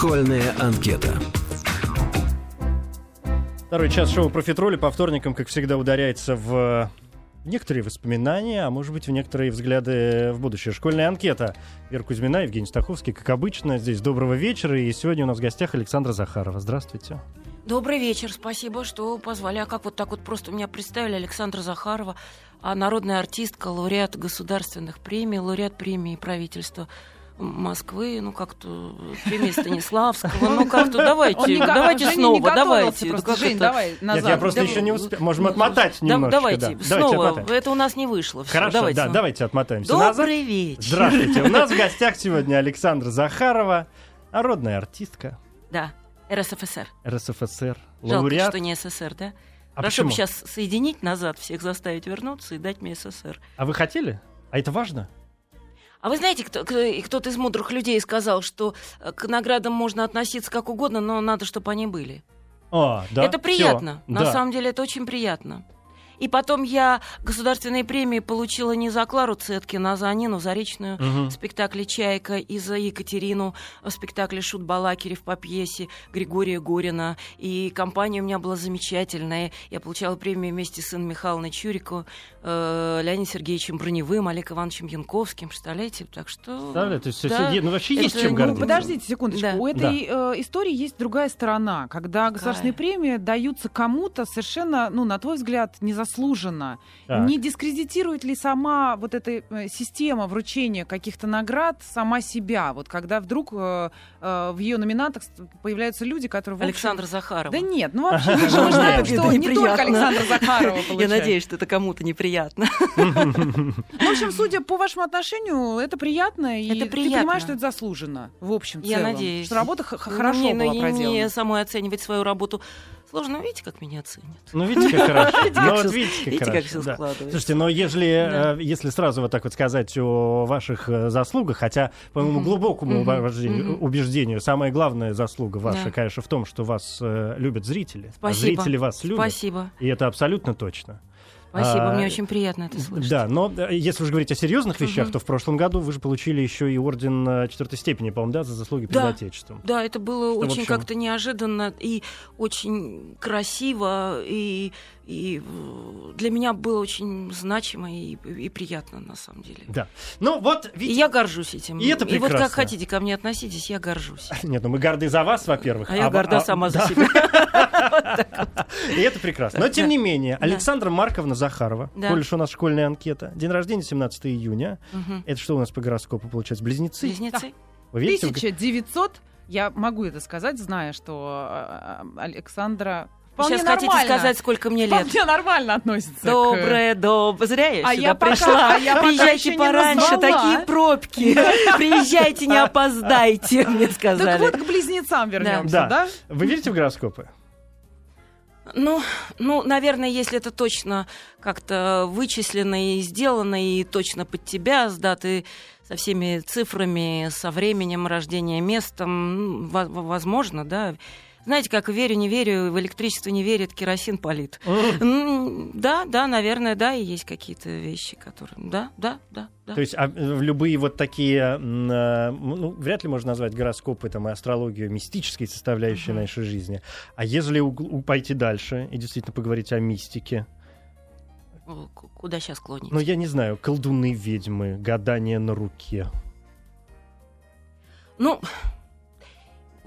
Школьная анкета. Второй час шоу «Профитроли» по вторникам, как всегда, ударяется в некоторые воспоминания, а может быть, в некоторые взгляды в будущее. Школьная анкета. Вера Кузьмина, Евгений Стаховский, как обычно, здесь доброго вечера. И сегодня у нас в гостях Александра Захарова. Здравствуйте. Добрый вечер, спасибо, что позвали. А как вот так вот просто меня представили Александра Захарова, а народная артистка, лауреат государственных премий, лауреат премии правительства Москвы, ну как-то премии Станиславского, ну как-то давайте, давайте снова, давайте. Жень, давай назад. Нет, я просто еще не успел. Можем отмотать немножко. Давайте, снова. Это у нас не вышло. Хорошо, да, давайте отмотаемся Добрый вечер. Здравствуйте. У нас в гостях сегодня Александра Захарова, народная артистка. Да, РСФСР. РСФСР. Лауреат. Жалко, что не СССР, да? А Хорошо бы сейчас соединить назад, всех заставить вернуться и дать мне СССР. А вы хотели? А это важно? А вы знаете, кто, кто-то из мудрых людей сказал, что э, к наградам можно относиться как угодно, но надо, чтобы они были. А, да? Это приятно. Всё, На да. самом деле это очень приятно. И потом я государственные премии получила не за Клару Цеткин, а за Нину Заречную Мгм. в спектакле «Чайка» и за Екатерину в спектакле «Шут Балакирев» по пьесе Григория Горина. И компания у меня была замечательная. Я получала премию вместе с Инной Михайловной Чурико, э, Леонидом Сергеевичем Броневым, Олегом Ивановичем Янковским. Представляете? Так что... Да, то есть, Да. ну вообще есть Это, чем ну, Ну, гордиться. подождите секундочку. Да. У этой э, истории есть другая сторона, когда государственные премии даются кому-то совершенно, ну, на твой взгляд, незаслуженно. Так. Не дискредитирует ли сама вот эта э, система вручения каких-то наград сама себя? Вот когда вдруг э, э, в ее номинатах появляются люди, которые... общем- Александр Захаров. Да нет, ну вообще, мы же знаем, что не только Александр Захарова Я надеюсь, что это кому-то неприятно. В общем, судя по вашему отношению, это приятно, и ты понимаешь, что это заслуженно, в общем Я надеюсь. Что работа Ну, хорошо ну, была проделана. Мне самой оценивать свою работу сложно. Видите, как меня оценят? Ну, видите, как хорошо. Ну, вот видите, как хорошо, да. складывается. Слушайте, но если, э, если сразу вот так вот сказать о ваших э, заслугах, хотя, по моему глубокому убеждению, самая главная заслуга ваша, конечно, в том, что вас э, любят зрители. Спасибо. зрители вас любят. Спасибо. И это абсолютно точно. Спасибо, А, мне очень приятно это слышать. Да, но э, если уж говорить о серьезных вещах, Мгм. то в прошлом году вы же получили еще и орден э, четвертой степени, по-моему, да, за заслуги перед Да. Отечеством. Да, это было Что, очень общем- как-то неожиданно и очень красиво, и, и э, для меня было очень значимо и, и приятно, на самом деле. Да. Ну вот, И видите, я горжусь этим. И это вот прекрасно. как хотите ко мне относитесь, я горжусь. нет, ну мы горды за вас, во-первых. А я в- горда а- сама да. за себя. И это прекрасно. Но тем не менее. Александра Марковна Захарова, коль у нас школьная анкета, день рождения 17 июня. Это что у нас по гороскопу получается? Близнецы? Близнецы? Вы видите? в- 1900, я могу это сказать, зная, что э, э, Александра вполне Сейчас хотите нормально, сказать, сколько мне лет? вполне нормально относится к- Доброе, доброе. Зря я А сюда я пока- пришла. а я пока Приезжайте пораньше, такие пробки. Приезжайте, не опоздайте, мне Так сказали. вот, к близнецам вернемся, Да. да? Вы верите в гороскопы? Ну, ну, наверное, если это точно как-то вычислено и сделано, и точно под тебя, с датой, со всеми цифрами, со временем рождения, местом, во- во- возможно, да. Знаете, как верю, не верю, в электричество не верит, керосин палит. Да, да, наверное, да, и есть какие-то вещи, которые... Да, да, да, да. То есть а, любые вот такие, э, ну, вряд ли можно назвать гороскопы там, и астрологию мистической составляющей нашей жизни. А если у- пойти дальше и действительно поговорить о мистике? Куда сейчас клонить? Ну, я не знаю, колдуны, ведьмы, гадание на руке. Ну,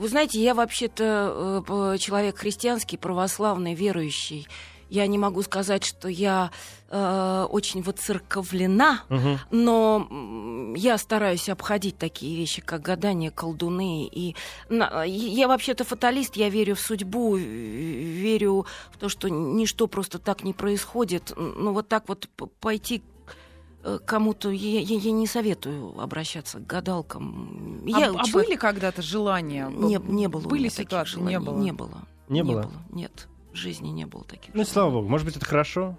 вы знаете, я вообще-то э, человек христианский, православный, верующий. Я не могу сказать, что я э, очень воцерковлена, Мгм. но я стараюсь обходить такие вещи, как гадание, колдуны. И на- я вообще-то фаталист, я верю в судьбу, верю в то, что ничто просто так не происходит. Ну вот так вот пойти кому-то я, я- я не советую обращаться к гадалкам. А, Я а человек- были когда-то желания? не, не было. у Были ситуации? Не желаний. было? Не было. Не было? Нет. В жизни не было таких. Ну, желаний. слава богу. Может быть, это хорошо,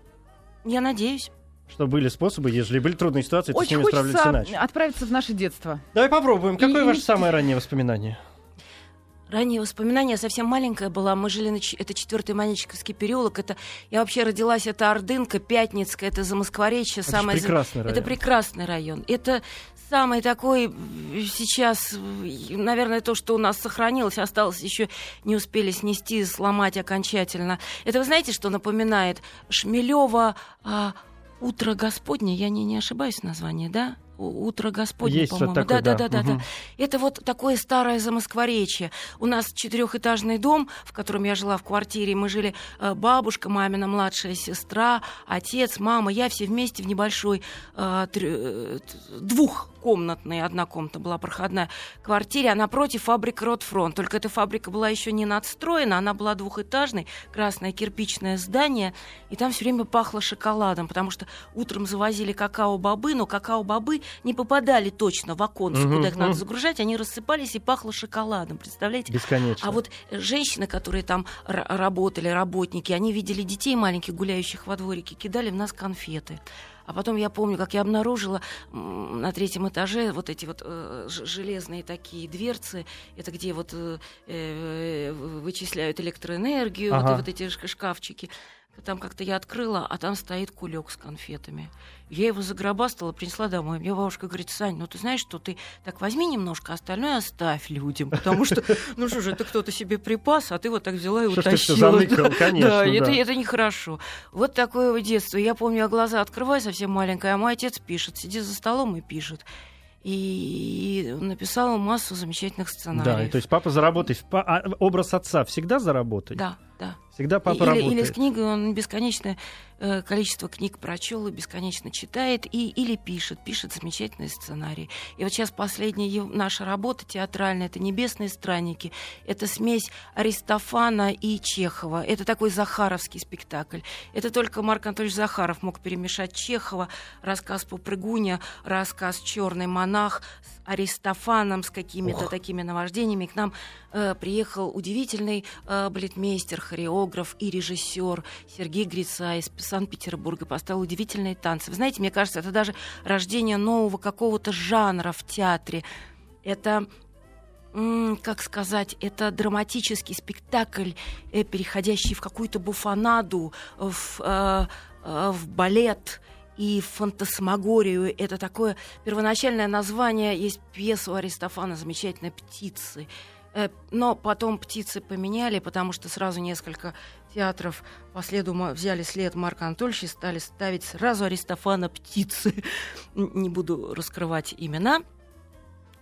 Я надеюсь. что были способы, если были трудные ситуации, то с Очень ними справлялись хочется иначе. отправиться в наше детство. Давай попробуем. Какое И- ваше самое раннее воспоминание? Ранние воспоминания. Я совсем маленькая была. Мы жили на... Это четвертый Манечковский переулок. Это... Я вообще родилась, это Ордынка, Пятницкая, это Замоскворечье. Это самое... прекрасный район. Это прекрасный район. Это самый такой сейчас, наверное, то, что у нас сохранилось, осталось еще не успели снести, сломать окончательно. Это вы знаете, что напоминает? Шмелева а, «Утро Господне», я не, не ошибаюсь в названии, да? «Утро Господне», Есть по-моему. такое, да, да. да, да, да. Мгм. Это вот такое старое замоскворечье. У нас четырехэтажный дом, в котором я жила в квартире. Мы жили э, бабушка, мамина младшая сестра, отец, мама, я все вместе в небольшой э, трё- э, т- двухкомнатной, одна комната была проходная квартире, а напротив фабрика Ротфронт. Только эта фабрика была еще не надстроена, она была двухэтажной, красное кирпичное здание, и там все время пахло шоколадом, потому что утром завозили какао-бобы, но какао-бобы не попадали точно в оконце, Мгм, куда их надо загружать, они рассыпались и пахло шоколадом, представляете? Бесконечно. А вот женщины, которые там работали, работники, они видели детей маленьких, гуляющих во дворике, кидали в нас конфеты. А потом я помню, как я обнаружила на третьем этаже вот эти вот э, железные такие дверцы, это где вот э, э, вычисляют электроэнергию, вот, Ага. вот эти ш- шкафчики. Там как-то я открыла, а там стоит кулек с конфетами. Я его загробастала, принесла домой. Мне бабушка говорит, Сань, ну ты знаешь, что ты так возьми немножко, остальное оставь людям. Потому что, ну что же, это кто-то себе припас, а ты вот так взяла и Что утащила. заныкал, конечно, Да, это, да. это нехорошо. Вот такое вот детство. Я помню, я глаза открываю совсем маленькая, а мой отец пишет, сидит за столом и пишет. И написал массу замечательных сценариев. Да, то есть папа за работой. Па- а образ отца всегда за работой? Да, да. Всегда папа или, работает. или с книгой он бесконечное э, количество книг прочел и бесконечно читает, и, или пишет, пишет замечательные сценарии. И вот сейчас последняя наша работа театральная, это «Небесные странники», это смесь Аристофана и Чехова. Это такой захаровский спектакль. Это только Марк Анатольевич Захаров мог перемешать Чехова, рассказ «Попрыгуня», рассказ «Черный монах» с Аристофаном, с какими-то такими наваждениями. К нам э, приехал удивительный э, балетмейстер, хореограф и режиссер Сергей Грица из Санкт-Петербурга. Поставил удивительные танцы. Вы знаете, мне кажется, это даже рождение нового какого-то жанра в театре. Это как сказать, это драматический спектакль, э, переходящий в какую-то буфанаду, в, э, э, в балет и в фантасмагорию. Это такое первоначальное название. Есть пьеса у Аристофана замечательная «Птицы». Но потом птицы поменяли, потому что сразу несколько театров по следу взяли след Марка Анатольевича и стали ставить сразу Аристофана птицы. Не буду раскрывать имена.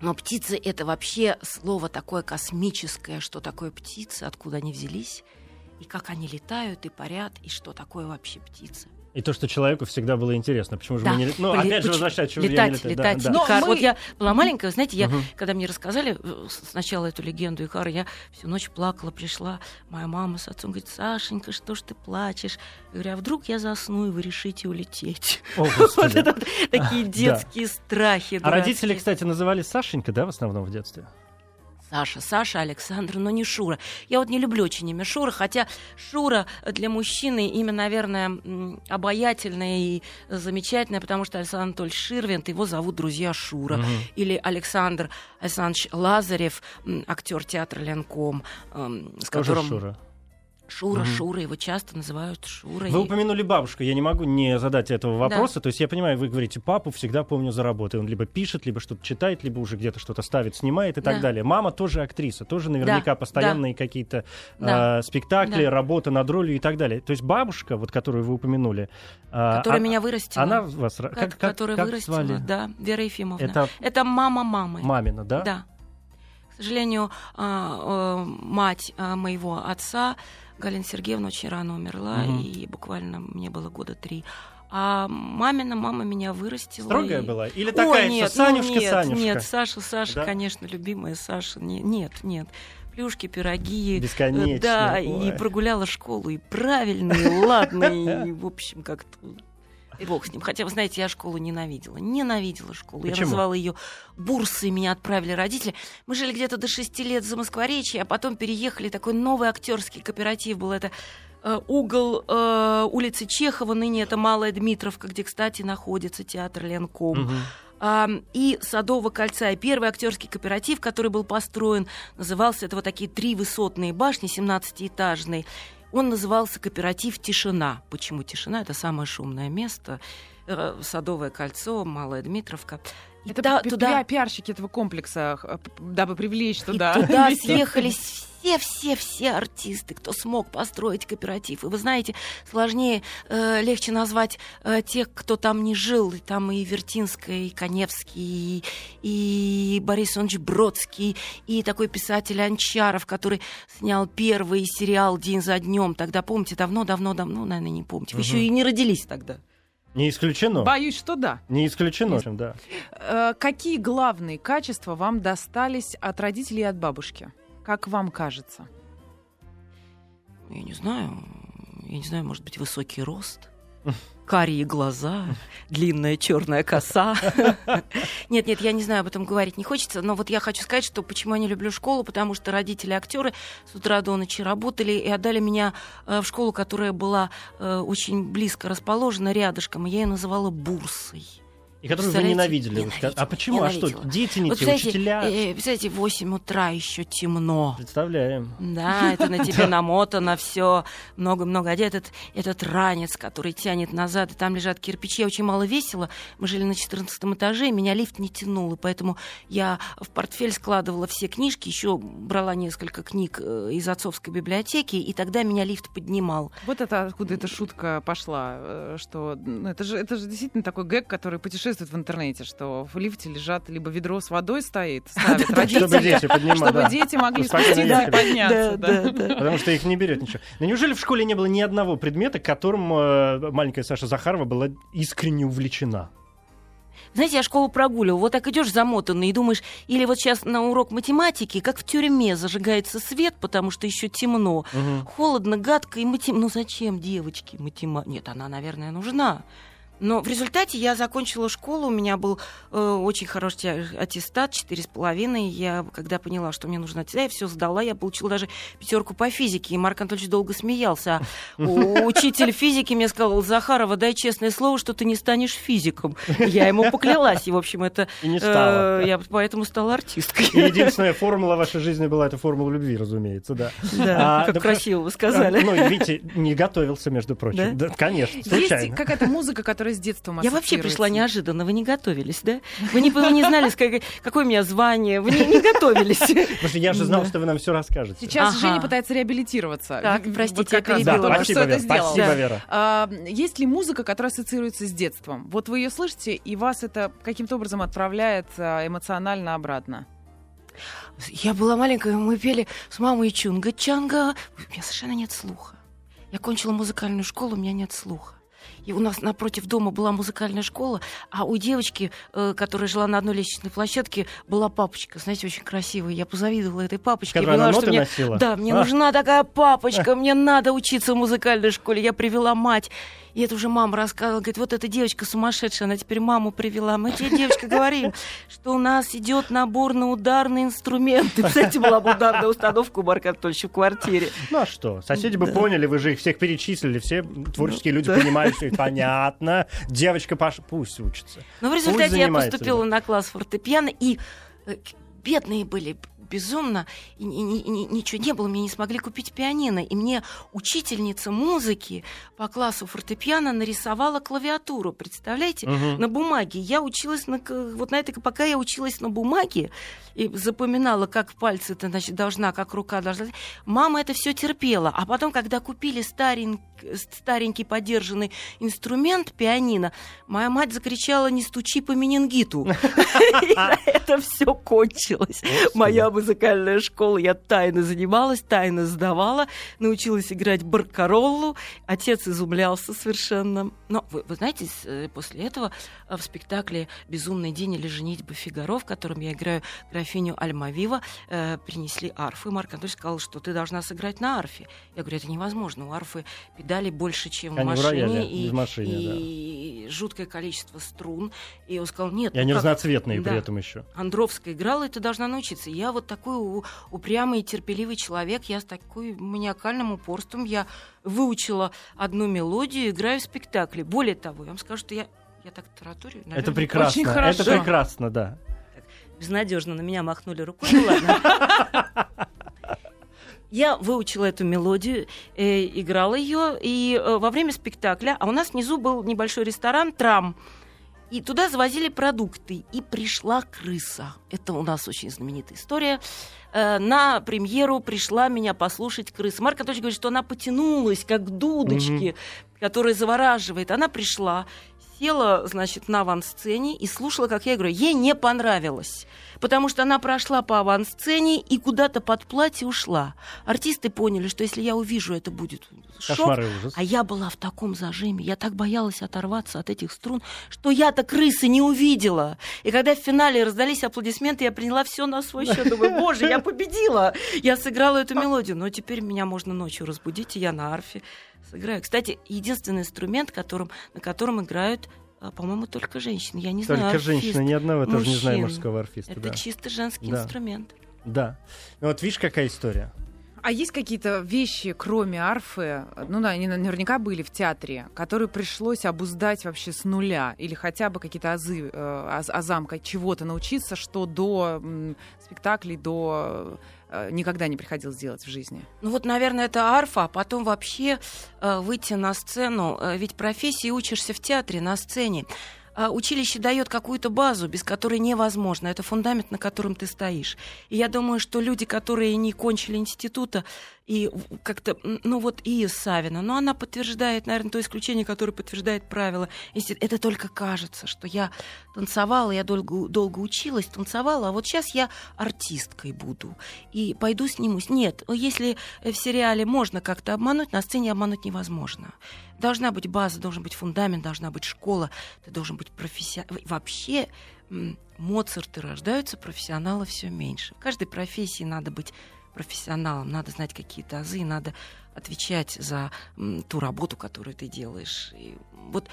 Но птицы — это вообще слово такое космическое. Что такое птицы, откуда они взялись, и как они летают и парят, и что такое вообще птицы. И то, что человеку всегда было интересно. Почему же Да. мы не... лет- Ну, Поле- опять же, возвращать, чего я не летать, летаю. Да, летать. да. Но Икар. мы- Вот я была маленькая, вы знаете, я, Мгм. когда мне рассказали э, сначала эту легенду Икара, я всю ночь плакала, пришла моя мама с отцом, говорит, Сашенька, что ж ты плачешь? Я говорю, а вдруг я засну, и вы решите улететь? О, Вот Господи. это вот такие Да. детские страхи. А родители, кстати, называли Сашенька, да, в основном в детстве? Саша, Саша, Александр, но не Шура. Я вот не люблю очень имя Шура, хотя Шура для мужчины имя, наверное, обаятельное и замечательное, потому что Александр Анатольевич Ширвинт, его зовут друзья Шура. Мгм. Или Александр Александрович Лазарев, актер театра Ленком, эм, с Тоже которым... Шура. Шура, Мгм. Шура, его часто называют Шурой. Вы упомянули бабушку, я не могу не задать этого вопроса. То есть я понимаю, вы говорите, папу всегда помню за работой. Он либо пишет, либо что-то читает, либо уже где-то что-то ставит, снимает и так Да. далее. Мама тоже актриса, тоже наверняка Да, постоянные какие-то Да. а, спектакли, Да. работа над ролью и так далее. То есть бабушка, вот которую вы упомянули, а, Которая а- меня вырастила. она вас как, как, которая как вырастила, звали? да, Вера Ефимовна. Это Это мама мамы. мамина, да? Да. К сожалению, а, э, мать моего отца, Галина Сергеевна, очень рано умерла, Мгм. и буквально мне было года три. А мамина мама меня вырастила. Строгая и- была? Или такая нет, вся, Санюшка, ну, нет, Санюшка? Нет, Саша, Саша, Да? конечно, любимая Саша. Не- Нет, нет. Плюшки, пироги. Бесконечно. Э, Да, Ой. и прогуляла школу, и правильно, и ладно, и, в общем, как-то... И бог с ним. Хотя, вы знаете, я школу ненавидела. Ненавидела школу. Я Почему? называла ее бурсой, меня отправили родители. Мы жили где-то до шести лет за Москворечье, а потом переехали. Такой новый актерский кооператив был. Это э, угол э, улицы Чехова, ныне это Малая Дмитровка, где, кстати, находится театр Ленком. А, и Садового кольца. И первый актерский кооператив, который был построен, назывался, это вот такие три высотные башни, 17-этажные. Он назывался кооператив «Тишина». Почему «Тишина»? Это самое шумное место. Э, Садовое кольцо, Малая Дмитровка. И это да, туда пиарщики этого комплекса, дабы привлечь туда. И туда съехались все-все-все артисты, кто смог построить кооператив. И вы знаете, сложнее, э, легче назвать э, тех, кто там не жил. И там и Вертинская, и Коневский, и, и Борис Иванович Бродский, и такой писатель Анчаров, который снял первый сериал «День за днем». Тогда, помните, давно-давно-давно, наверное, не помните. Вы угу. еще и не родились тогда. Не исключено. Боюсь, что да. Не исключено, Нет. да. Э, какие главные качества вам достались от родителей и от бабушки? Как вам кажется? Я не знаю. Я не знаю, может быть, высокий рост карие глаза, длинная черная коса. Нет, нет, я не знаю, об этом говорить не хочется, но вот я хочу сказать, что почему я не люблю школу, потому что родители актеры с утра до ночи работали и отдали меня э, в школу, которая была э, очень близко расположена, рядышком, и я ее называла бурсой. И которую вы ненавидели. Ненавидела, а почему? Ненавидела. А что, дети не вот, те, учителя? Э, представляете, 8 утра еще темно. Представляем. Да, это на тебе намотано все много-много. А этот, этот ранец, который тянет назад, и там лежат кирпичи. Очень мало весело. Мы жили на 14 этаже, и меня лифт не тянул. И поэтому я в портфель складывала все книжки, еще брала несколько книг э, из отцовской библиотеки, и тогда меня лифт поднимал. Вот это откуда эта шутка пошла, э, что ну, это же, это же действительно такой гэг, который путешествует путешествует в интернете, что в лифте лежат либо ведро с водой стоит, ставят родители, чтобы дети, чтобы дети могли спуститься и подняться. Потому что их не берет ничего. Но неужели в школе не было ни одного предмета, которым э, маленькая Саша Захарова была искренне увлечена? Знаете, я школу прогуливал, вот так идешь замотанный и думаешь, или вот сейчас на урок математики, как в тюрьме зажигается свет, потому что еще темно, угу. холодно, гадко, и матем... Ну зачем девочки математика? Нет, она, наверное, нужна. Но в результате я закончила школу, у меня был э, очень хороший аттестат, четыре с половиной. Я, когда поняла, что мне нужно аттестат, я все сдала, я получила даже пятерку по физике. И Марк Анатольевич долго смеялся. А учитель физики мне сказал, Захарова, дай честное слово, что ты не станешь физиком. Я ему поклялась, и, в общем, это... И не стала. Э, я поэтому стала артисткой. И единственная формула вашей жизни была, это формула любви, разумеется, да. Да, а, как да, красиво вы сказали. Ну, видите, не готовился, между прочим. Да? Да, конечно, случайно. Есть какая-то музыка, которая которая с детства Я вообще пришла неожиданно, вы не готовились, да? Вы не, вы не знали, какое у меня звание, вы не, не готовились. Потому что я же знал, что вы нам все расскажете. Сейчас ага. Женя пытается реабилитироваться. Так, простите, вот я перебила. Да, спасибо, Вера, спасибо, да. Вера. А, есть ли музыка, которая ассоциируется с детством? Вот вы ее слышите, и вас это каким-то образом отправляет а, эмоционально обратно? Я была маленькая, мы пели с мамой Чунга-Чанга. У меня совершенно нет слуха. Я кончила музыкальную школу, у меня нет слуха. И у нас напротив дома была музыкальная школа, а у девочки, э, которая жила на одной лестничной площадке, была папочка, знаете, очень красивая. Я позавидовала этой папочке. Которая поняла, что мне, носила? Да, мне а? нужна такая папочка, мне надо учиться в музыкальной школе. Я привела мать. И это уже мама рассказывала, говорит, вот эта девочка сумасшедшая, она теперь маму привела. Мы тебе, девочка, говорим, что у нас идет набор на ударные инструменты. Кстати, была бы ударная установка у Марка Анатольевича в квартире. Ну а что, соседи бы поняли, вы же их всех перечислили, все творческие люди понимают, что понятно, девочка Паша пусть учится. Но в результате я поступила на класс фортепиано, и э, бедные были безумно, и, и, и, ничего не было, мне не смогли купить пианино. И мне учительница музыки по классу фортепиано нарисовала клавиатуру, представляете, угу. на бумаге. Я училась на, вот на этой, пока я училась на бумаге, и запоминала, как пальцы ты значит, должна, как рука должна. Мама это все терпела. А потом, когда купили старенький, старенький подержанный инструмент пианино, моя мать закричала «Не стучи по менингиту!» И на этом все кончилось. Моя музыкальная школа, я тайно занималась, тайно сдавала, научилась играть баркароллу. Отец изумлялся совершенно. Но вы, вы знаете, э, после этого э, в спектакле «Безумный день» или «Женитьба Фигаро», в котором я играю графиню Альмавива, э, принесли арфы. Марк Анатольевич сказал, что ты должна сыграть на арфе. Я говорю, это невозможно. У арфы педали больше, чем Они в машине. В и, в машине, и да. жуткое количество струн. И он сказал, нет. И они ну, разноцветные да. при этом еще. Андровская играла, и ты должна научиться. Я вот такой упрямый и терпеливый человек. Я с такой маниакальным упорством. Я выучила одну мелодию, играю в спектакле. Более того, я вам скажу, что я Я так тараторю. Это наверное. прекрасно. Очень хорошо. Это прекрасно, да. безнадежно на меня махнули рукой. Ну ладно. Я выучила эту мелодию, э, играла ее, и э, во время спектакля, а у нас внизу был небольшой ресторан «Трам», и туда завозили продукты, и пришла крыса. Это у нас очень знаменитая история. Э, на премьеру пришла меня послушать крыса. Марк Анатольевич говорит, что она потянулась, как к дудочке, которая завораживает. Она пришла, села, значит, на авансцене и слушала, как я играю. Ей не понравилось, потому что она прошла по авансцене и куда-то под платье ушла. Артисты поняли, что если я увижу, это будет шок. А я была в таком зажиме, я так боялась оторваться от этих струн, что я-то крысы не увидела. И когда в финале раздались аплодисменты, я приняла все на свой счет. Думаю, боже, я победила! Я сыграла эту мелодию. Но теперь меня можно ночью разбудить, и я на арфе сыграю. Кстати, единственный инструмент, которым, на котором играют, а, по-моему, только женщины. Я не знаю. Только женщина, ни одного, я тоже не знаю Мужчин. мужского арфиста. Это да. чисто женский Да. инструмент. Да. Ну вот видишь, какая история. А есть какие-то вещи, кроме арфы, ну да, они наверняка были в театре, которые пришлось обуздать вообще с нуля, или хотя бы какие-то азы, э, аз- азам как чего-то научиться, что до м, спектаклей, до никогда не приходилось делать в жизни? Ну вот, наверное, это арфа, а потом вообще э, выйти на сцену. Э, ведь профессии учишься в театре, на сцене. А училище дает какую-то базу, без которой невозможно. Это фундамент, на котором ты стоишь. И я думаю, что люди, которые не кончили института, и как-то, ну вот и Савина, но она подтверждает, наверное, то исключение, которое подтверждает института. Это только кажется, что я танцевала, я долго, долго училась, танцевала, а вот сейчас я артисткой буду и пойду снимусь. Нет, если э, в сериале можно как-то обмануть, на сцене обмануть невозможно. Должна быть база, должен быть фундамент, должна быть школа, ты должен быть профессионал. Вообще, Моцарты рождаются, профессионалов все меньше. В каждой профессии надо быть профессионалом, надо знать какие-то азы, надо отвечать за ту работу, которую ты делаешь. И вот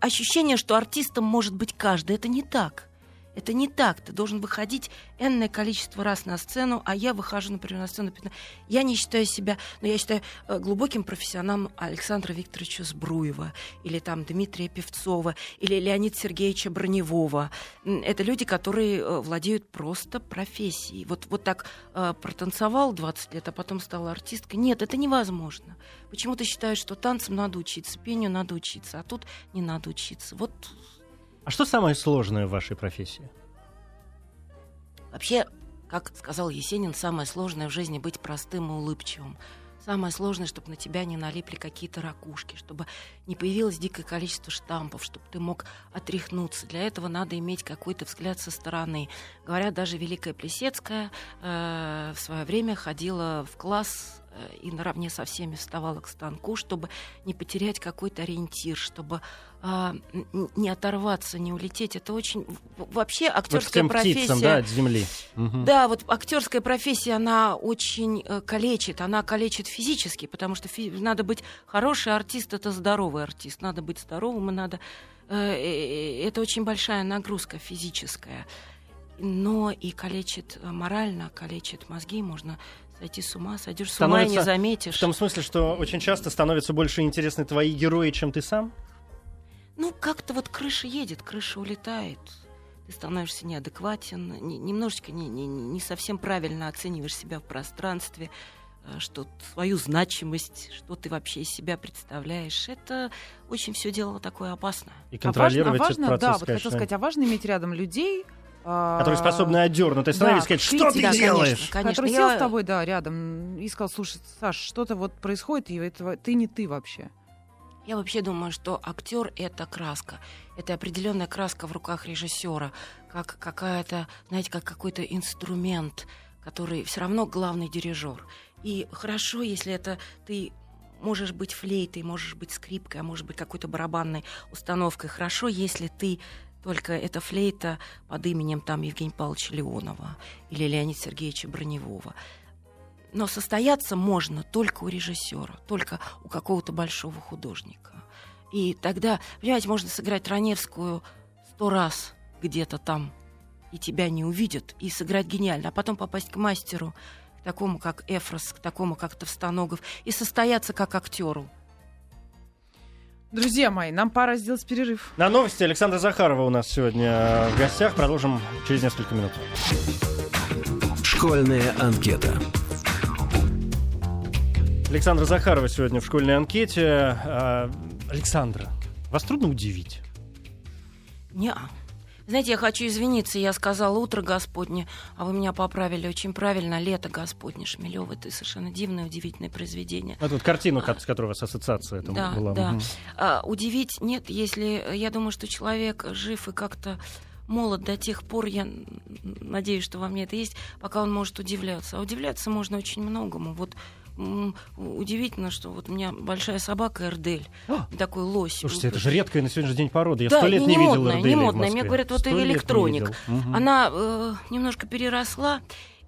ощущение, что артистом может быть каждый, это не так. Это не так. Ты должен выходить энное количество раз на сцену, а я выхожу, например, на сцену 15. Я не считаю себя, но я считаю э, глубоким профессионалом Александра Викторовича Сбруева, или там Дмитрия Певцова, или Леонида Сергеевича Броневого. Это люди, которые э, владеют просто профессией. Вот, вот так э, протанцевал 20 лет, а потом стал артисткой. Нет, это невозможно. Почему ты считаешь, что танцам надо учиться, пению надо учиться, а тут не надо учиться? Вот А что самое сложное в вашей профессии? Вообще, как сказал Есенин, самое сложное в жизни быть простым и улыбчивым. Самое сложное, чтобы на тебя не налипли какие-то ракушки, чтобы не появилось дикое количество штампов, чтобы ты мог отряхнуться. Для этого надо иметь какой-то взгляд со стороны. Говорят, даже Великая Плесецкая э, в свое время ходила в класс и наравне со всеми вставала к станку, чтобы не потерять какой-то ориентир, чтобы а, не оторваться, не улететь. Это очень... Вообще Вот актерская тем профессия... птицам, да, от земли. Мгм. Да, вот актерская профессия, она очень э, калечит, она калечит физически, потому что фи- надо быть хороший артист, это здоровый артист, надо быть здоровым, и надо... э, э, это очень большая нагрузка физическая, но и калечит морально, калечит мозги, можно сойти с ума, сойдешь с ума и не заметишь. В том смысле, что очень часто становятся больше интересны твои герои, чем ты сам? Ну, как-то вот крыша едет, крыша улетает. Ты становишься неадекватен, не- немножечко не, не- не совсем правильно оцениваешь себя в пространстве, э, что свою значимость, что ты вообще из себя представляешь. Это очень все дело такое опасное. И А контролировать важно, а важно, этот процесс, да, вот конечно, хотел сказать, а важно иметь рядом людей, а, которые способны отдернуть, остановить, да, сказать, что ты критика, делаешь? конечно, конечно. который Я- сел с тобой, да, рядом и сказал, слушай, Саш, что-то вот происходит, и этого, ты не ты вообще. Я вообще думаю, что актер это краска. Это определенная краска в руках режиссера, как какая-то, знаете, как какой-то инструмент, который все равно главный дирижер. И хорошо, если это ты можешь быть флейтой, можешь быть скрипкой, а может быть какой-то барабанной установкой. Хорошо, если ты только эта флейта под именем там Евгения Павловича Леонова или Леонида Сергеевича Броневого. Но состояться можно только у режиссера, только у какого-то большого художника. И тогда, понимаете, можно сыграть Раневскую сто раз где-то там, и тебя не увидят, и сыграть гениально, а потом попасть к мастеру, к такому, как Эфрос, к такому, как Товстоногов, и состояться как актеру. Друзья мои, нам пора сделать перерыв. На новости Александра Захарова у нас сегодня в гостях. Продолжим через несколько минут. Школьная анкета. Александра Захарова сегодня в школьной анкете. А, Александра, вас трудно удивить? Не. Знаете, я хочу извиниться, я сказала утро Господне, а вы меня поправили очень правильно. Лето Господне, Шмелева, это совершенно дивное, удивительное произведение. Это вот картину, с которой у вас ассоциация это Да, была. да. Мгм. А, удивить нет, если я думаю, что человек жив и как-то молод до тех пор, я надеюсь, что во мне это есть, пока он может удивляться. А удивляться можно очень многому. Вот удивительно, что вот у меня большая собака Эрдель, А! такой лось. Слушайте, это же редкая на сегодняшний день порода. Я Да, сто лет не не, видел модная, не Эрделей в модная. Мне говорят, вот и не электроник. видел. Мгм. Она э, немножко переросла,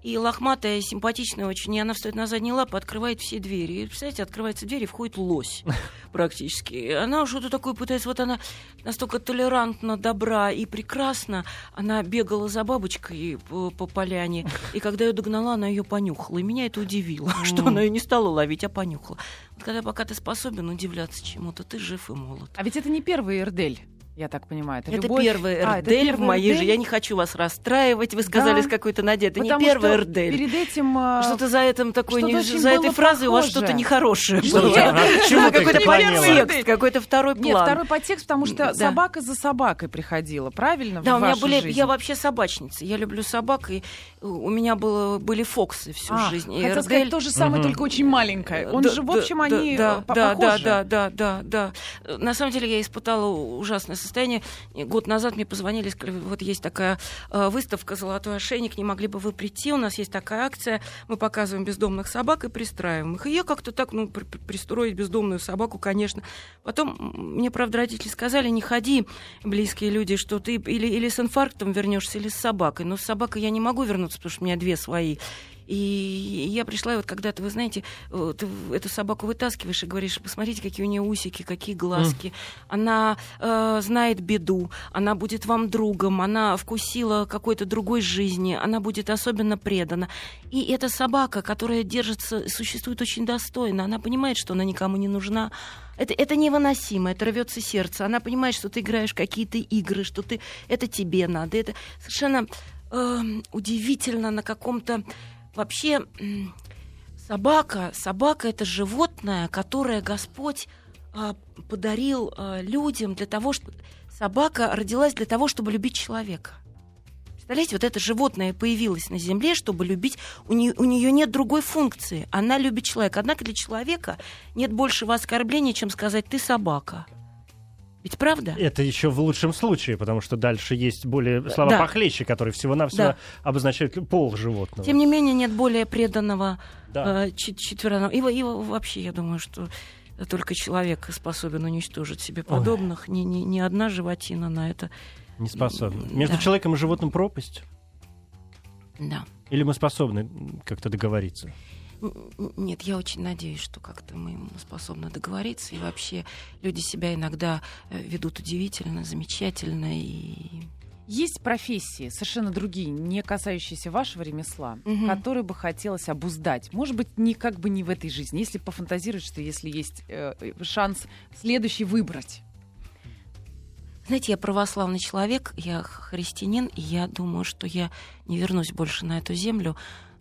и лохматая, симпатичная очень, и она встает на задние лапы, открывает все двери. И, представляете, открывается дверь, и входит лось практически. И Она что-то такое пытается, вот она настолько толерантна, добра и прекрасна. Она бегала за бабочкой по, по поляне, и когда ее догнала, она ее понюхала. И меня это удивило, что она ее не стала ловить, а понюхала. Вот когда пока ты способен удивляться чему-то, ты жив и молод. А ведь это не первый Эрдель, я так понимаю. Это, Это любовь- первый А, это Эрдель в первый моей Эрдель? жизни. Я не хочу вас расстраивать. Вы сказали Да. с какой-то надеждой. Это не Потому первый что Эрдель. Перед этим... а, Что-то за этим такое, что-то не- за этой фразой у вас что-то нехорошее Что было. а Да, ты какой-то подтекст, какой-то второй Нет, план. второй подтекст, потому что Да. собака за собакой приходила, правильно? Да, в у меня были, жизнь? я вообще собачница. Я люблю собак, и у меня было, были фоксы всю А, жизнь. И хотела сказать Эрдель- то же самое, Мгм. только очень маленькое. Он Да, же, в общем, да, они да, э, да, да, да, да, да, да. На самом деле я испытала ужасное состояние. Год назад мне позвонили, сказали, вот есть такая э, выставка «Золотой ошейник», не могли бы вы прийти? У нас есть такая акция, мы показываем бездомных собак и пристраиваем их. И я как-то так, ну, при- при- пристроить бездомную собаку, конечно. Потом мне, правда, родители сказали, не ходи, близкие люди, что ты или, или с инфарктом вернешься, или с собакой. Но с собакой я не могу вернуться, потому что у меня две свои. И я пришла, и вот когда-то, вы знаете, э, ты эту собаку вытаскиваешь и говоришь, посмотрите, какие у нее усики, какие глазки. Она э, знает беду, она будет вам другом, она вкусила какой-то другой жизни, она будет особенно предана. И эта собака, которая держится, существует очень достойно, она понимает, что она никому не нужна. Это, это невыносимо, это рвется сердце. Она понимает, что ты играешь какие-то игры, что ты, это тебе надо. Это совершенно эм, удивительно на каком-то вообще м, собака, собака это животное, которое Господь а, подарил а, людям для того, чтобы собака родилась для того, чтобы любить человека. Представляете, вот это животное появилось на Земле, чтобы любить. У нее, у нее нет другой функции. Она любит человека. Однако для человека нет большего оскорбления, чем сказать «ты собака». Ведь правда? Это еще в лучшем случае, потому что дальше есть более слова Да. похлеще, которые всего-навсего Да. обозначают пол животного. Тем не менее, нет более преданного Да. э, чет- четвероногого. И, и во- вообще, я думаю, что только человек способен уничтожить себе подобных. Ни, ни, ни одна животина на это. Не способны. М, Между да. человеком и животным пропасть? Да. Или мы способны как-то договориться? Нет, я очень надеюсь, что как-то мы способны договориться. И вообще люди себя иногда э, ведут удивительно, замечательно. И... Есть профессии совершенно другие, не касающиеся вашего ремесла, Мгм. которые бы хотелось обуздать. Может быть, не как бы не в этой жизни. Если пофантазировать, что если есть э, шанс следующий выбрать. Знаете, я православный человек, я христианин, и я думаю, что я не вернусь больше на эту землю.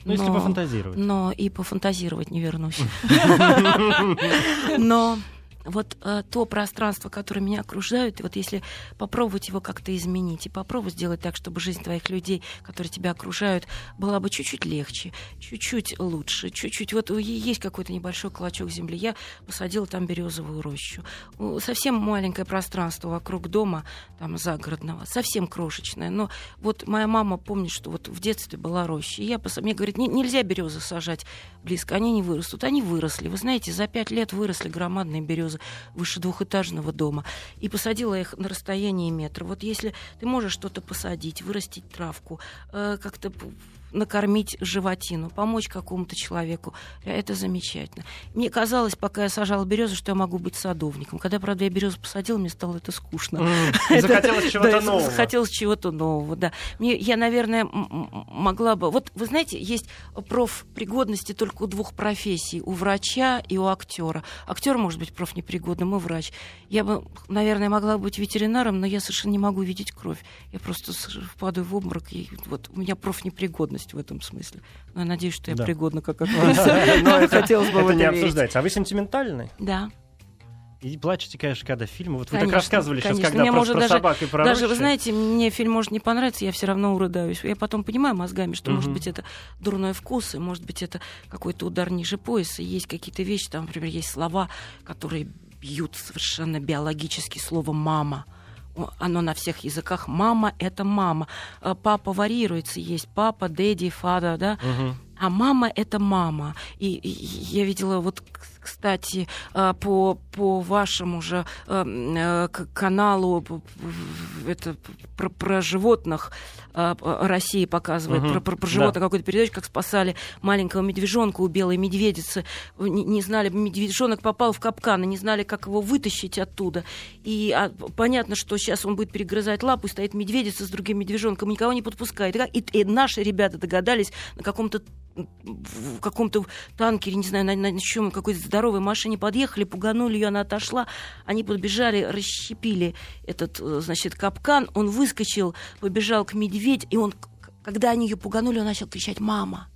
Ну, если пофантазировать. Но и пофантазировать не вернусь. Но вот э, то пространство, которое меня окружает, вот если попробовать его как-то изменить и попробовать сделать так, чтобы жизнь твоих людей, которые тебя окружают, была бы чуть-чуть легче, чуть-чуть лучше, чуть-чуть. Вот есть какой-то небольшой клочок земли, я посадила там березовую рощу. Совсем маленькое пространство вокруг дома, там загородного, совсем крошечное. Но вот моя мама помнит, что вот в детстве была роща. И я пос- мне говорит, «Не- нельзя березы сажать близко, они не вырастут. Они выросли. Вы знаете, за пять лет выросли громадные березы выше двухэтажного дома. И посадила их на расстоянии метра. Вот если ты можешь что-то посадить, вырастить травку, э, как-то накормить животину, помочь какому-то человеку. Это замечательно. Мне казалось, пока я сажала березу, что я могу быть садовником. Когда, правда, я березу посадила, мне стало это скучно. Захотелось чего-то нового. Захотелось чего-то нового, да. Мне, я, наверное, могла бы... Вот, вы знаете, есть профпригодности только у двух профессий. У врача и у актера. Актер может быть профнепригодным, и врач. Я бы, наверное, могла быть ветеринаром, но я совершенно не могу видеть кровь. Я просто впадаю в обморок. И вот у меня профнепригодность в этом смысле. Но я надеюсь, что я да. пригодна как актриса. Хотелось бы Это не обсуждается. А вы сентиментальный? Да. И плачете, конечно, когда фильмы. Вот вы конечно, так рассказывали конечно. сейчас, когда мне может про даже, собак и про Даже, вы знаете, мне фильм может не понравиться, я все равно урыдаюсь. Я потом понимаю мозгами, что, угу. может быть, это дурной вкус, и, может быть, это какой-то удар ниже пояса. Есть какие-то вещи, там, например, есть слова, которые бьют совершенно биологически слово «мама» оно на всех языках. Мама — это мама. Э, папа варьируется. Есть папа, дэдди, фада, да? Угу. А мама — это мама. И, и я видела вот кстати, э, по, по вашему же э, э, каналу это про, про животных России показывает, угу, про, про, про животных да. какой-то передачу, как спасали маленького медвежонка у белой медведицы. Не, не знали, медвежонок попал в капкан, и не знали, как его вытащить оттуда. И а, понятно, что сейчас он будет перегрызать лапу, и стоит медведица с другим медвежонком, никого не подпускает. И, и наши ребята догадались на каком-то в каком-то танкере, не знаю, на, на чем, какой-то здоровой машине подъехали, пуганули ее, она отошла, они подбежали, расщепили этот, э, значит, капкан, он выскочил, побежал к медведь, и он, когда они ее пуганули, он начал кричать «мама».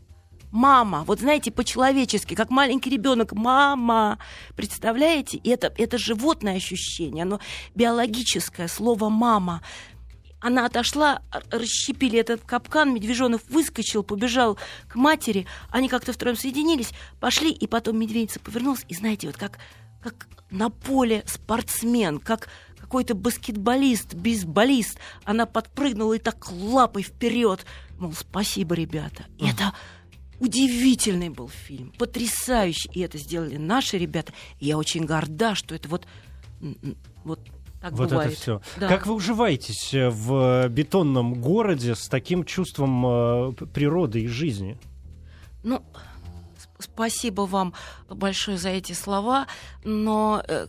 Мама, вот знаете, по-человечески, как маленький ребенок, мама, представляете? И это, это животное ощущение, оно биологическое, слово мама она отошла, расщепили этот капкан, медвежонок выскочил, побежал к матери, они как-то втроем соединились, пошли, и потом медведица повернулась, и знаете, вот как, как на поле спортсмен, как какой-то баскетболист, бейсболист, она подпрыгнула и так лапой вперед, мол, спасибо, ребята. И это удивительный был фильм, потрясающий, и это сделали наши ребята. И я очень горда, что это вот вот так вот бывает. это все. Да. Как вы уживаетесь э, в бетонном городе с таким чувством э, природы и жизни? Ну, спасибо вам большое за эти слова, но э,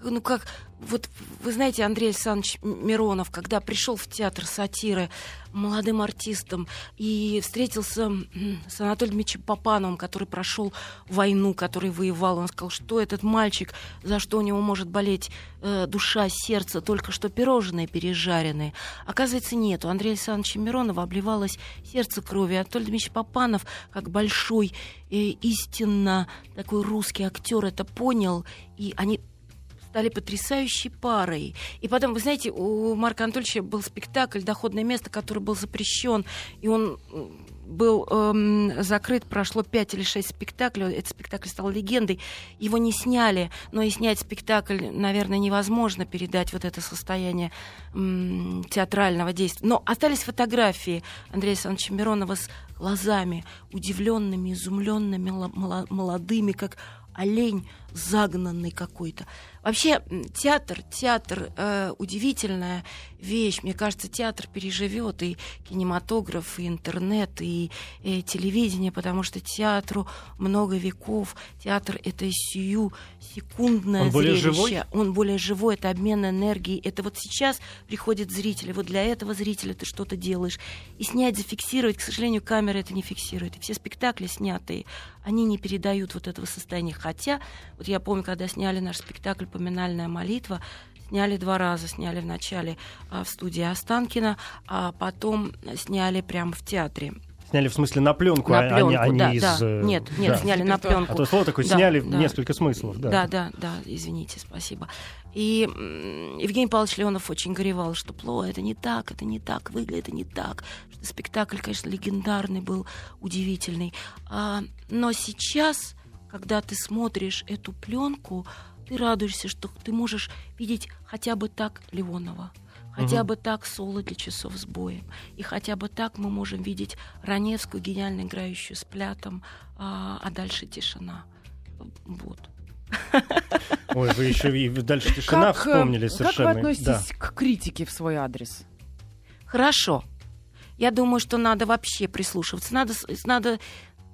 ну как вот вы знаете, Андрей Александрович Миронов, когда пришел в театр сатиры молодым артистом и встретился с Анатолием Дмитриевичем Попановым, который прошел войну, который воевал, он сказал, что этот мальчик, за что у него может болеть э, душа, сердце, только что пирожные пережаренные. Оказывается, нет. У Андрея Александровича Миронова обливалось сердце крови. Анатолий Дмитриевич Попанов, как большой, э, истинно такой русский актер, это понял, и они стали потрясающей парой. И потом, вы знаете, у Марка Анатольевича был спектакль «Доходное место», который был запрещен, и он был эм, закрыт, прошло пять или шесть спектаклей, этот спектакль стал легендой, его не сняли, но и снять спектакль, наверное, невозможно передать вот это состояние эм, театрального действия. Но остались фотографии Андрея Александровича Миронова с глазами удивленными, изумленными, молодыми, как олень загнанный какой-то. Вообще театр, театр э, удивительная вещь. Мне кажется, театр переживет и кинематограф, и интернет, и, и телевидение, потому что театру много веков. Театр это сию секундное Он зрелище. Более живой? Он более живой, это обмен энергией. Это вот сейчас приходит зритель, вот для этого зрителя ты что-то делаешь. И снять, зафиксировать, к сожалению, камера это не фиксирует. И все спектакли снятые, они не передают вот этого состояния. Хотя, вот я помню, когда сняли наш спектакль «Поминальная молитва», сняли два раза. Сняли вначале а, в студии Останкина, а потом сняли прямо в театре. Сняли в смысле на пленку, на пленку а, а не да, из... Да. Э, нет, нет, да. сняли на пленку. А то слово такое, да, сняли да. несколько смыслов. Да. да, да, да, извините, спасибо. И Евгений Павлович Леонов очень горевал, что плохо, это не так, это не так, выглядит это не так. Что спектакль, конечно, легендарный был, удивительный. А, но сейчас, когда ты смотришь эту пленку, ты радуешься, что ты можешь видеть хотя бы так Леонова. Хотя угу. бы так соло для часов с боем. И хотя бы так мы можем видеть Раневскую, гениально играющую с плятом, а, а дальше тишина. Вот. Ой, вы еще и дальше тишина как, э, вспомнили совершенно. Как вы относитесь да. к критике в свой адрес? Хорошо. Я думаю, что надо вообще прислушиваться. Надо, надо,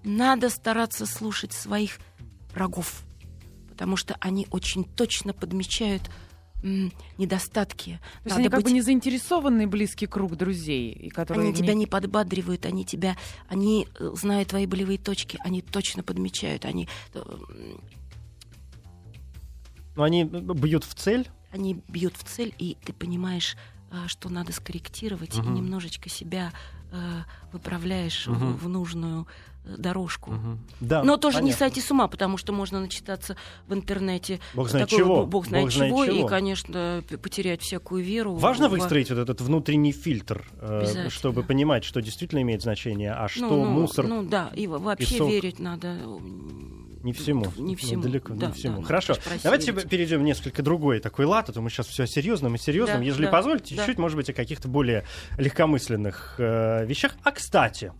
надо стараться слушать своих врагов, потому что они очень точно подмечают недостатки. То есть они как быть... бы не заинтересованный близкий круг друзей, и которые они тебя не подбадривают, они тебя, они э, знают твои болевые точки, они точно подмечают, они. Э, Но они бьют в цель. Они бьют в цель, и ты понимаешь, э, что надо скорректировать, угу. и немножечко себя выправляешь угу. в, нужную дорожку. Угу. Да, Но тоже понятно. не сойти с ума, потому что можно начитаться в интернете. Бог знает такой, чего. Бог знает, бог чего, знает чего. И, конечно, потерять всякую веру. Важно в... выстроить вот этот внутренний фильтр, э, чтобы понимать, что действительно имеет значение, а ну, что ну, мусор. Ну да, и вообще песок. верить надо. Не всему. Не всему. Ну, далеко, да, не всему. Да, Хорошо. Давайте перейдем несколько другой такой лад, а то мы сейчас все о серьезном и серьезном. Да, Если да, позволите, да. чуть-чуть, может быть, о каких-то более легкомысленных э, вещах. А кстати,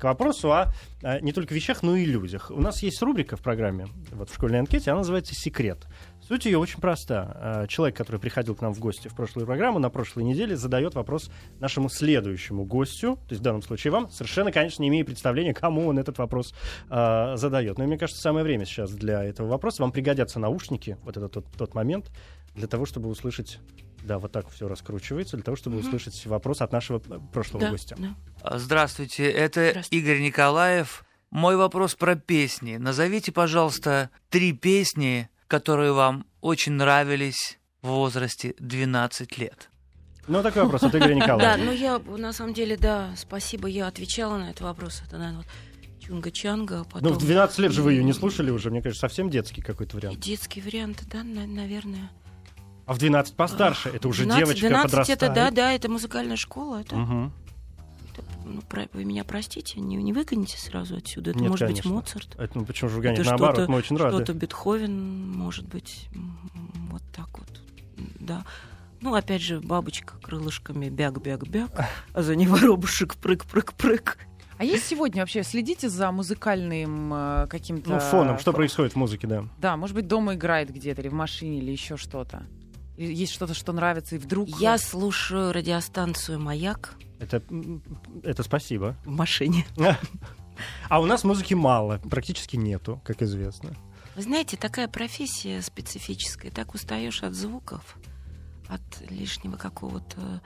к вопросу о, о не только вещах, но и людях. У нас есть рубрика в программе, вот в школьной анкете, она называется «Секрет». Суть ее очень проста. А, человек, который приходил к нам в гости в прошлую программу, на прошлой неделе задает вопрос нашему следующему гостю, то есть в данном случае вам, совершенно, конечно, не имея представления, кому он этот вопрос э, задает. Но мне кажется, самое время сейчас для этого вопроса. Вам пригодятся наушники, вот это тот, тот момент, для того, чтобы услышать да, вот так все раскручивается для того, чтобы угу. услышать вопрос от нашего э, прошлого да, гостя. Да. А, здравствуйте, это Здравствуйте. Игорь Николаев. Мой вопрос про песни. Назовите, пожалуйста, три песни, которые вам очень нравились в возрасте 12 лет. Ну, такой вопрос от Игоря Николаева. Да, ну я, на самом деле, да, спасибо, я отвечала на этот вопрос. Это, наверное, вот Чунга-Чанга. Потом... Ну, в 12 лет же вы ее не слушали уже, мне кажется, совсем детский какой-то вариант. Детский вариант, да, наверное. А в 12 постарше, это уже 12, девочка 12 подрастает. это, да, да, это музыкальная школа. Это, угу. Это, ну, про, вы меня простите, не, не выгоните сразу отсюда. Это Нет, может конечно. быть Моцарт. Это, ну, почему же вы гоните? Наоборот, мы очень рады. Что-то Бетховен, может быть, вот так вот, да. Ну, опять же, бабочка крылышками бяг-бяг-бяг, а за ней воробушек прыг-прыг-прыг. А есть сегодня вообще, следите за музыкальным э, каким-то... Ну, фоном, что происходит в музыке, да. Да, может быть, дома играет где-то, или в машине, или еще что-то есть что-то, что нравится, и вдруг... Я слушаю радиостанцию «Маяк». Это, это спасибо. В машине. А у нас музыки мало, практически нету, как известно. Вы знаете, такая профессия специфическая, так устаешь от звуков, от лишнего какого-то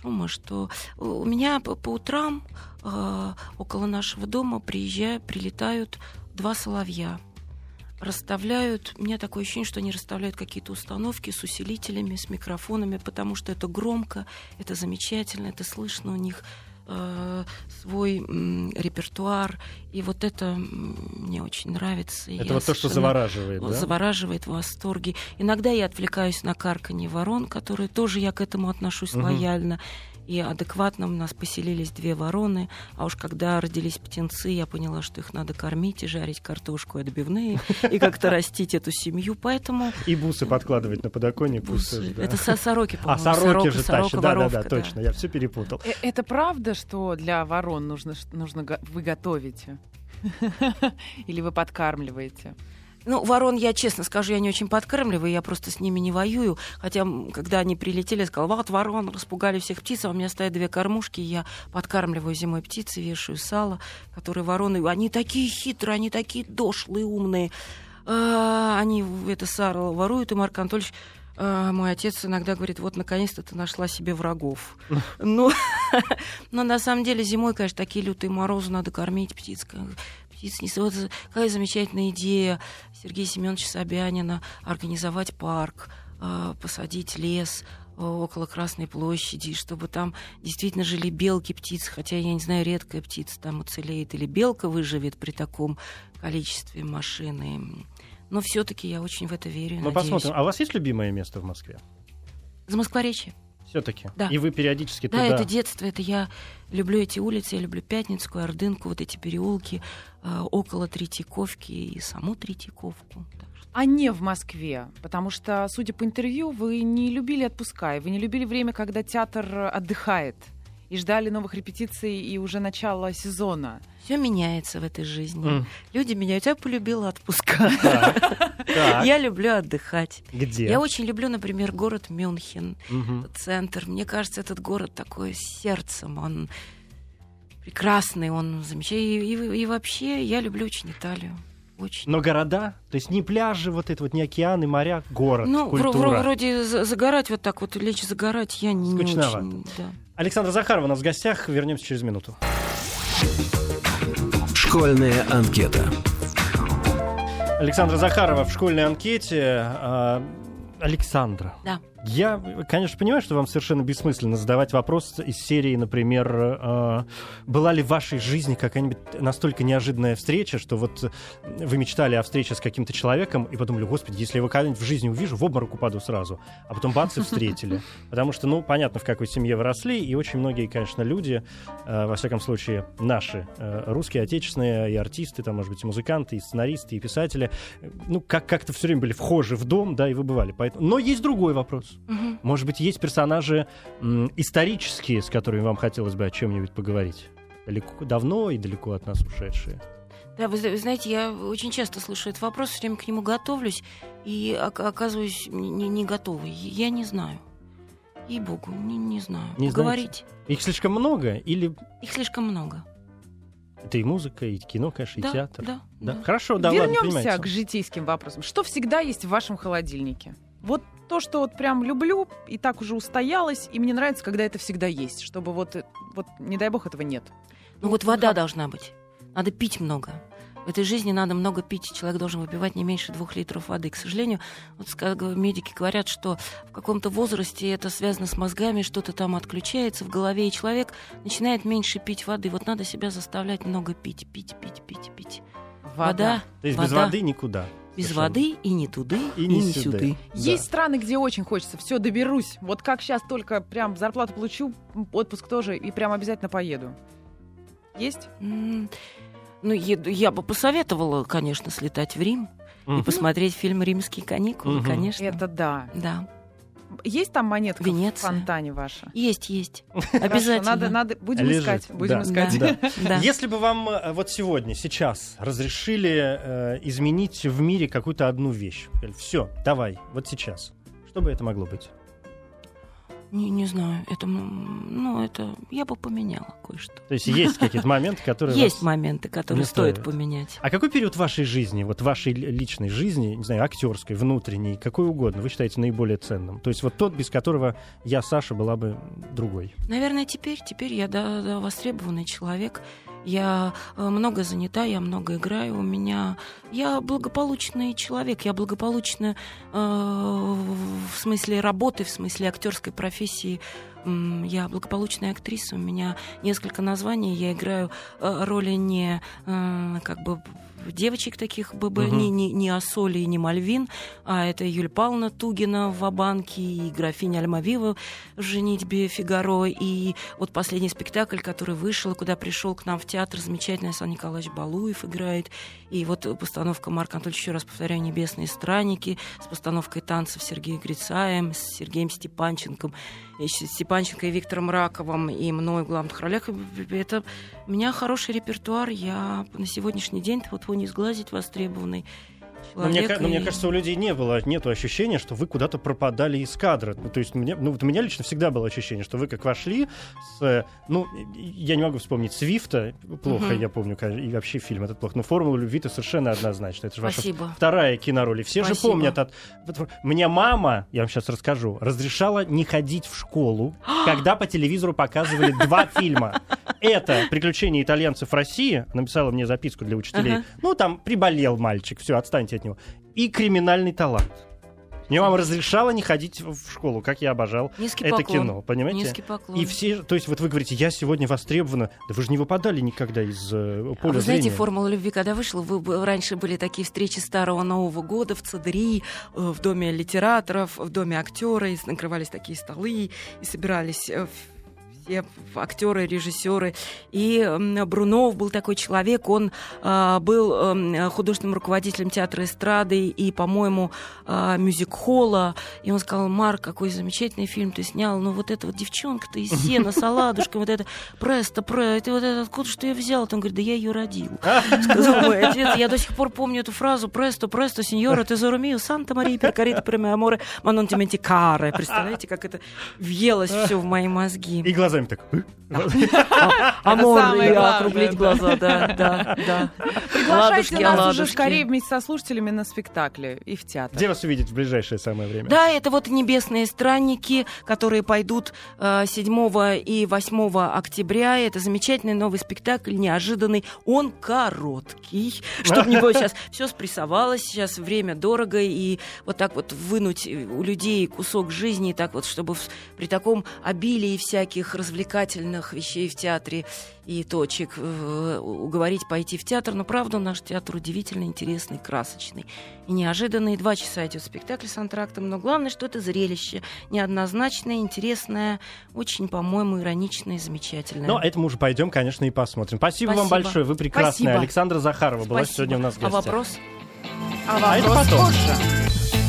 шума, что у меня по, по утрам э, около нашего дома приезжают, прилетают два соловья расставляют, у меня такое ощущение, что они расставляют какие-то установки с усилителями, с микрофонами, потому что это громко, это замечательно, это слышно у них э, свой репертуар, и вот это мне очень нравится. Это вот то, что завораживает, да? Завораживает в восторге. Иногда я отвлекаюсь на карканье ворон, которые тоже я к этому отношусь угу. лояльно и адекватно у нас поселились две вороны, а уж когда родились птенцы, я поняла, что их надо кормить и жарить картошку и отбивные, и как-то растить эту семью, поэтому... И бусы подкладывать на подоконник. Бусы. Это сороки, А, сороки же тащат, да-да-да, точно, я все перепутал. Э, это правда, что для ворон нужно, нужно вы готовите? Или вы подкармливаете? Ну, ворон, я честно скажу, я не очень подкармливаю, я просто с ними не воюю. Хотя, когда они прилетели, я сказала, вот ворон, распугали всех птиц, а у меня стоят две кормушки, я подкармливаю зимой птицы, вешаю сало, которые вороны, они такие хитрые, они такие дошлые, умные. А, они это сало воруют, и Марк Анатольевич а, мой отец иногда говорит, вот наконец-то ты нашла себе врагов. Ну, но на самом деле зимой, конечно, такие лютые морозы, надо кормить птиц птиц. Вот какая замечательная идея Сергея Семеновича Собянина организовать парк, а, посадить лес а, около Красной площади, чтобы там действительно жили белки, птицы, хотя, я не знаю, редкая птица там уцелеет, или белка выживет при таком количестве машины. Но все-таки я очень в это верю. Ну, посмотрим. А у вас есть любимое место в Москве? За Москворечье все-таки. Да. И вы периодически да, туда... Да, это детство, это я люблю эти улицы, я люблю Пятницкую, Ордынку, вот эти переулки э, около Третьяковки и саму Третьяковку. А не в Москве, потому что, судя по интервью, вы не любили отпуска, и вы не любили время, когда театр отдыхает и ждали новых репетиций и уже начала сезона. Все меняется в этой жизни. Mm. Люди меняют. Я полюбила отпуска. Я люблю отдыхать. Где? Я очень люблю, например, город Мюнхен, центр. Мне кажется, этот город такой сердцем. Он прекрасный, он замечательный. И, вообще я люблю очень Италию. Очень. Но города, то есть не пляжи, вот это вот, не океаны, моря, город, Ну, культура. вро- вроде за- загорать вот так вот, лечь загорать, я не, не очень. Да. Александра Захарова у нас в гостях. Вернемся через минуту. Школьная анкета. Александра Захарова в школьной анкете. Александра, Да. я, конечно, понимаю, что вам совершенно бессмысленно задавать вопрос из серии, например, э, была ли в вашей жизни какая-нибудь настолько неожиданная встреча, что вот вы мечтали о встрече с каким-то человеком и подумали, господи, если я его когда-нибудь в жизни увижу, в обморок упаду сразу. А потом бац, и встретили. Потому что, ну, понятно, в какой семье вы росли, и очень многие, конечно, люди, э, во всяком случае, наши, э, русские, отечественные, и артисты, там, может быть, и музыканты, и сценаристы, и писатели, ну, как- как-то все время были вхожи в дом, да, и выбывали. Поэтому... Но есть другой вопрос. Мгм. Может быть, есть персонажи м, исторические, с которыми вам хотелось бы о чем-нибудь поговорить? Далеко, давно и далеко от нас ушедшие. Да, вы, зна- вы знаете, я очень часто слышу этот вопрос, все время к нему готовлюсь и ок- оказываюсь не, не- готовой. Я не знаю. Ей-богу, не, не знаю. Не Поговорить. Их слишком много? Или Их слишком много. это и музыка, и кино, конечно, и Да, театр? да, Да? да. Хорошо, да, ладно, Вернемся принимается. к житейским вопросам. Что всегда есть в вашем холодильнике? Вот то, что вот прям люблю, и так уже устоялось, и мне нравится, когда это всегда есть, чтобы вот, вот не дай бог, этого нет. Ну вот вода должна быть. Надо пить много. В этой жизни надо много пить. Человек должен выпивать не меньше двух литров воды. К сожалению, вот медики говорят, что в каком-то возрасте это связано с мозгами, что-то там отключается в голове, и человек начинает меньше пить воды. Вот надо себя заставлять много пить, пить, пить, пить, пить. Вода, То есть без вода. воды никуда. Без Совершенно. воды и не туды, И и, не не, сюды. сюды. Да. Есть страны, где очень хочется, все, доберусь. Вот как сейчас только прям зарплату получу, отпуск тоже, и прям обязательно поеду. Есть? М, Ну, еду- я бы посоветовала, конечно, слетать в Рим и Мгм. посмотреть фильм «Римские каникулы», Мгм. конечно. Это да. Да. Есть там монетка Венеция. в фонтане ваша? Есть, есть. Хорошо, Обязательно. надо, надо, будем Лежит, искать, будем да. искать. Да. Да. Если бы вам э, вот сегодня, сейчас разрешили э, изменить в мире какую-то одну вещь, все, давай, вот сейчас, что бы это могло быть? Не, не знаю, это, ну, это я бы поменяла кое-что. То есть есть какие-то моменты, которые Есть моменты, которые стоит поменять. А какой период вашей жизни, вот вашей ли- личной жизни, не знаю, актерской, внутренней, какой угодно, вы считаете наиболее ценным? То есть вот тот, без которого я, Саша, была бы другой. Наверное, теперь, теперь я да, да, востребованный человек. Я э, много занята, я много играю. У меня я благополучный человек. Я благополучна э, в смысле работы, в смысле актерской профессии. Я благополучная актриса. У меня несколько названий. Я играю э, роли не э, как бы девочек таких ББ, Мгм. не, не, не Асоли и не Мальвин, а это Юлия Павловна Тугина в Абанке и графиня Альмавива в «Женитьбе Фигаро». И вот последний спектакль, который вышел, куда пришел к нам в театр, замечательный Александр Николаевич Балуев играет. И вот постановка Марка Анатольевича, еще раз повторяю, «Небесные странники» с постановкой танцев Сергеем Грицаем, с Сергеем Степанченком, и с Степанченко и Виктором Раковым, и мной в главных ролях. Это меня хороший репертуар. Я на сегодняшний день вот его не сглазить востребованный Но мне, ка- но мне и- кажется, у людей не было, нету ощущения, что вы куда-то пропадали из кадра. Ну, то есть мне, ну, вот у меня лично всегда было ощущение, что вы как вошли с, э, ну, я не могу вспомнить Свифта, плохо, Мгм. я помню, и вообще фильм этот плохо, но формула любви-то совершенно однозначно. Это же ваша Спасибо. вторая кинороль. И все же Спасибо. помнят от... Мне мама, я вам сейчас расскажу, разрешала не ходить в школу, когда по телевизору показывали два фильма. Это «Приключения итальянцев в России», написала мне записку для учителей. Ну, там приболел мальчик, все, отстаньте от него. И «Криминальный талант». Мне мама разрешала не ходить в школу, как я обожал Низкий это поклон. кино, понимаете? Низкий поклон. И все, то есть вот вы говорите, я сегодня востребована, да вы же не выпадали никогда из э, поля А вы знаете, зрения. «Формула любви», когда вышла, вы, раньше были такие встречи Старого Нового года в ЦДРИ, э, в Доме литераторов, в Доме актера, и накрывались такие столы, и собирались э, все актеры, режиссеры. И Брунов был такой человек, он а, был художественным руководителем театра эстрады и, по-моему, а, мюзик-холла. И он сказал, Марк, какой замечательный фильм ты снял. Ну вот эта вот девчонка-то из сена с оладушками, вот это престо, пре, это вот это откуда что я взял? Он говорит, да я ее родил. Сказал мой отец. Я до сих пор помню эту фразу «Престо, престо, сеньора, ты Ромео, Санта-Мария, перкарита, премио аморе, манон тиментикаре». Представляете, как это въелось все в мои мозги. И глаза глазами так. «Э?» Амор самое и округлить глаза, да, да, да. Приглашайте нас уже скорее вместе со слушателями на спектакле и в театр. Где вас увидеть в ближайшее самое время? Да, это вот «Небесные странники», которые пойдут э, 7 и 8 октября. Это замечательный новый спектакль, неожиданный. Он короткий, чтобы не было сейчас. Все спрессовалось, сейчас время дорого, и вот так вот вынуть у людей кусок жизни, так вот, чтобы при таком обилии всяких развлекательных вещей в театре и точек э, уговорить пойти в театр. Но правда, наш театр удивительно интересный, красочный и неожиданный. Два часа идет спектакль с антрактом, но главное, что это зрелище неоднозначное, интересное, очень, по-моему, ироничное и замечательное. Ну, это мы уже пойдем, конечно, и посмотрим. Спасибо, вам Спасибо. большое, вы прекрасная. Спасибо. Александра Захарова была Спасибо. сегодня у нас в А гостях. вопрос? А А это вопрос потом. позже.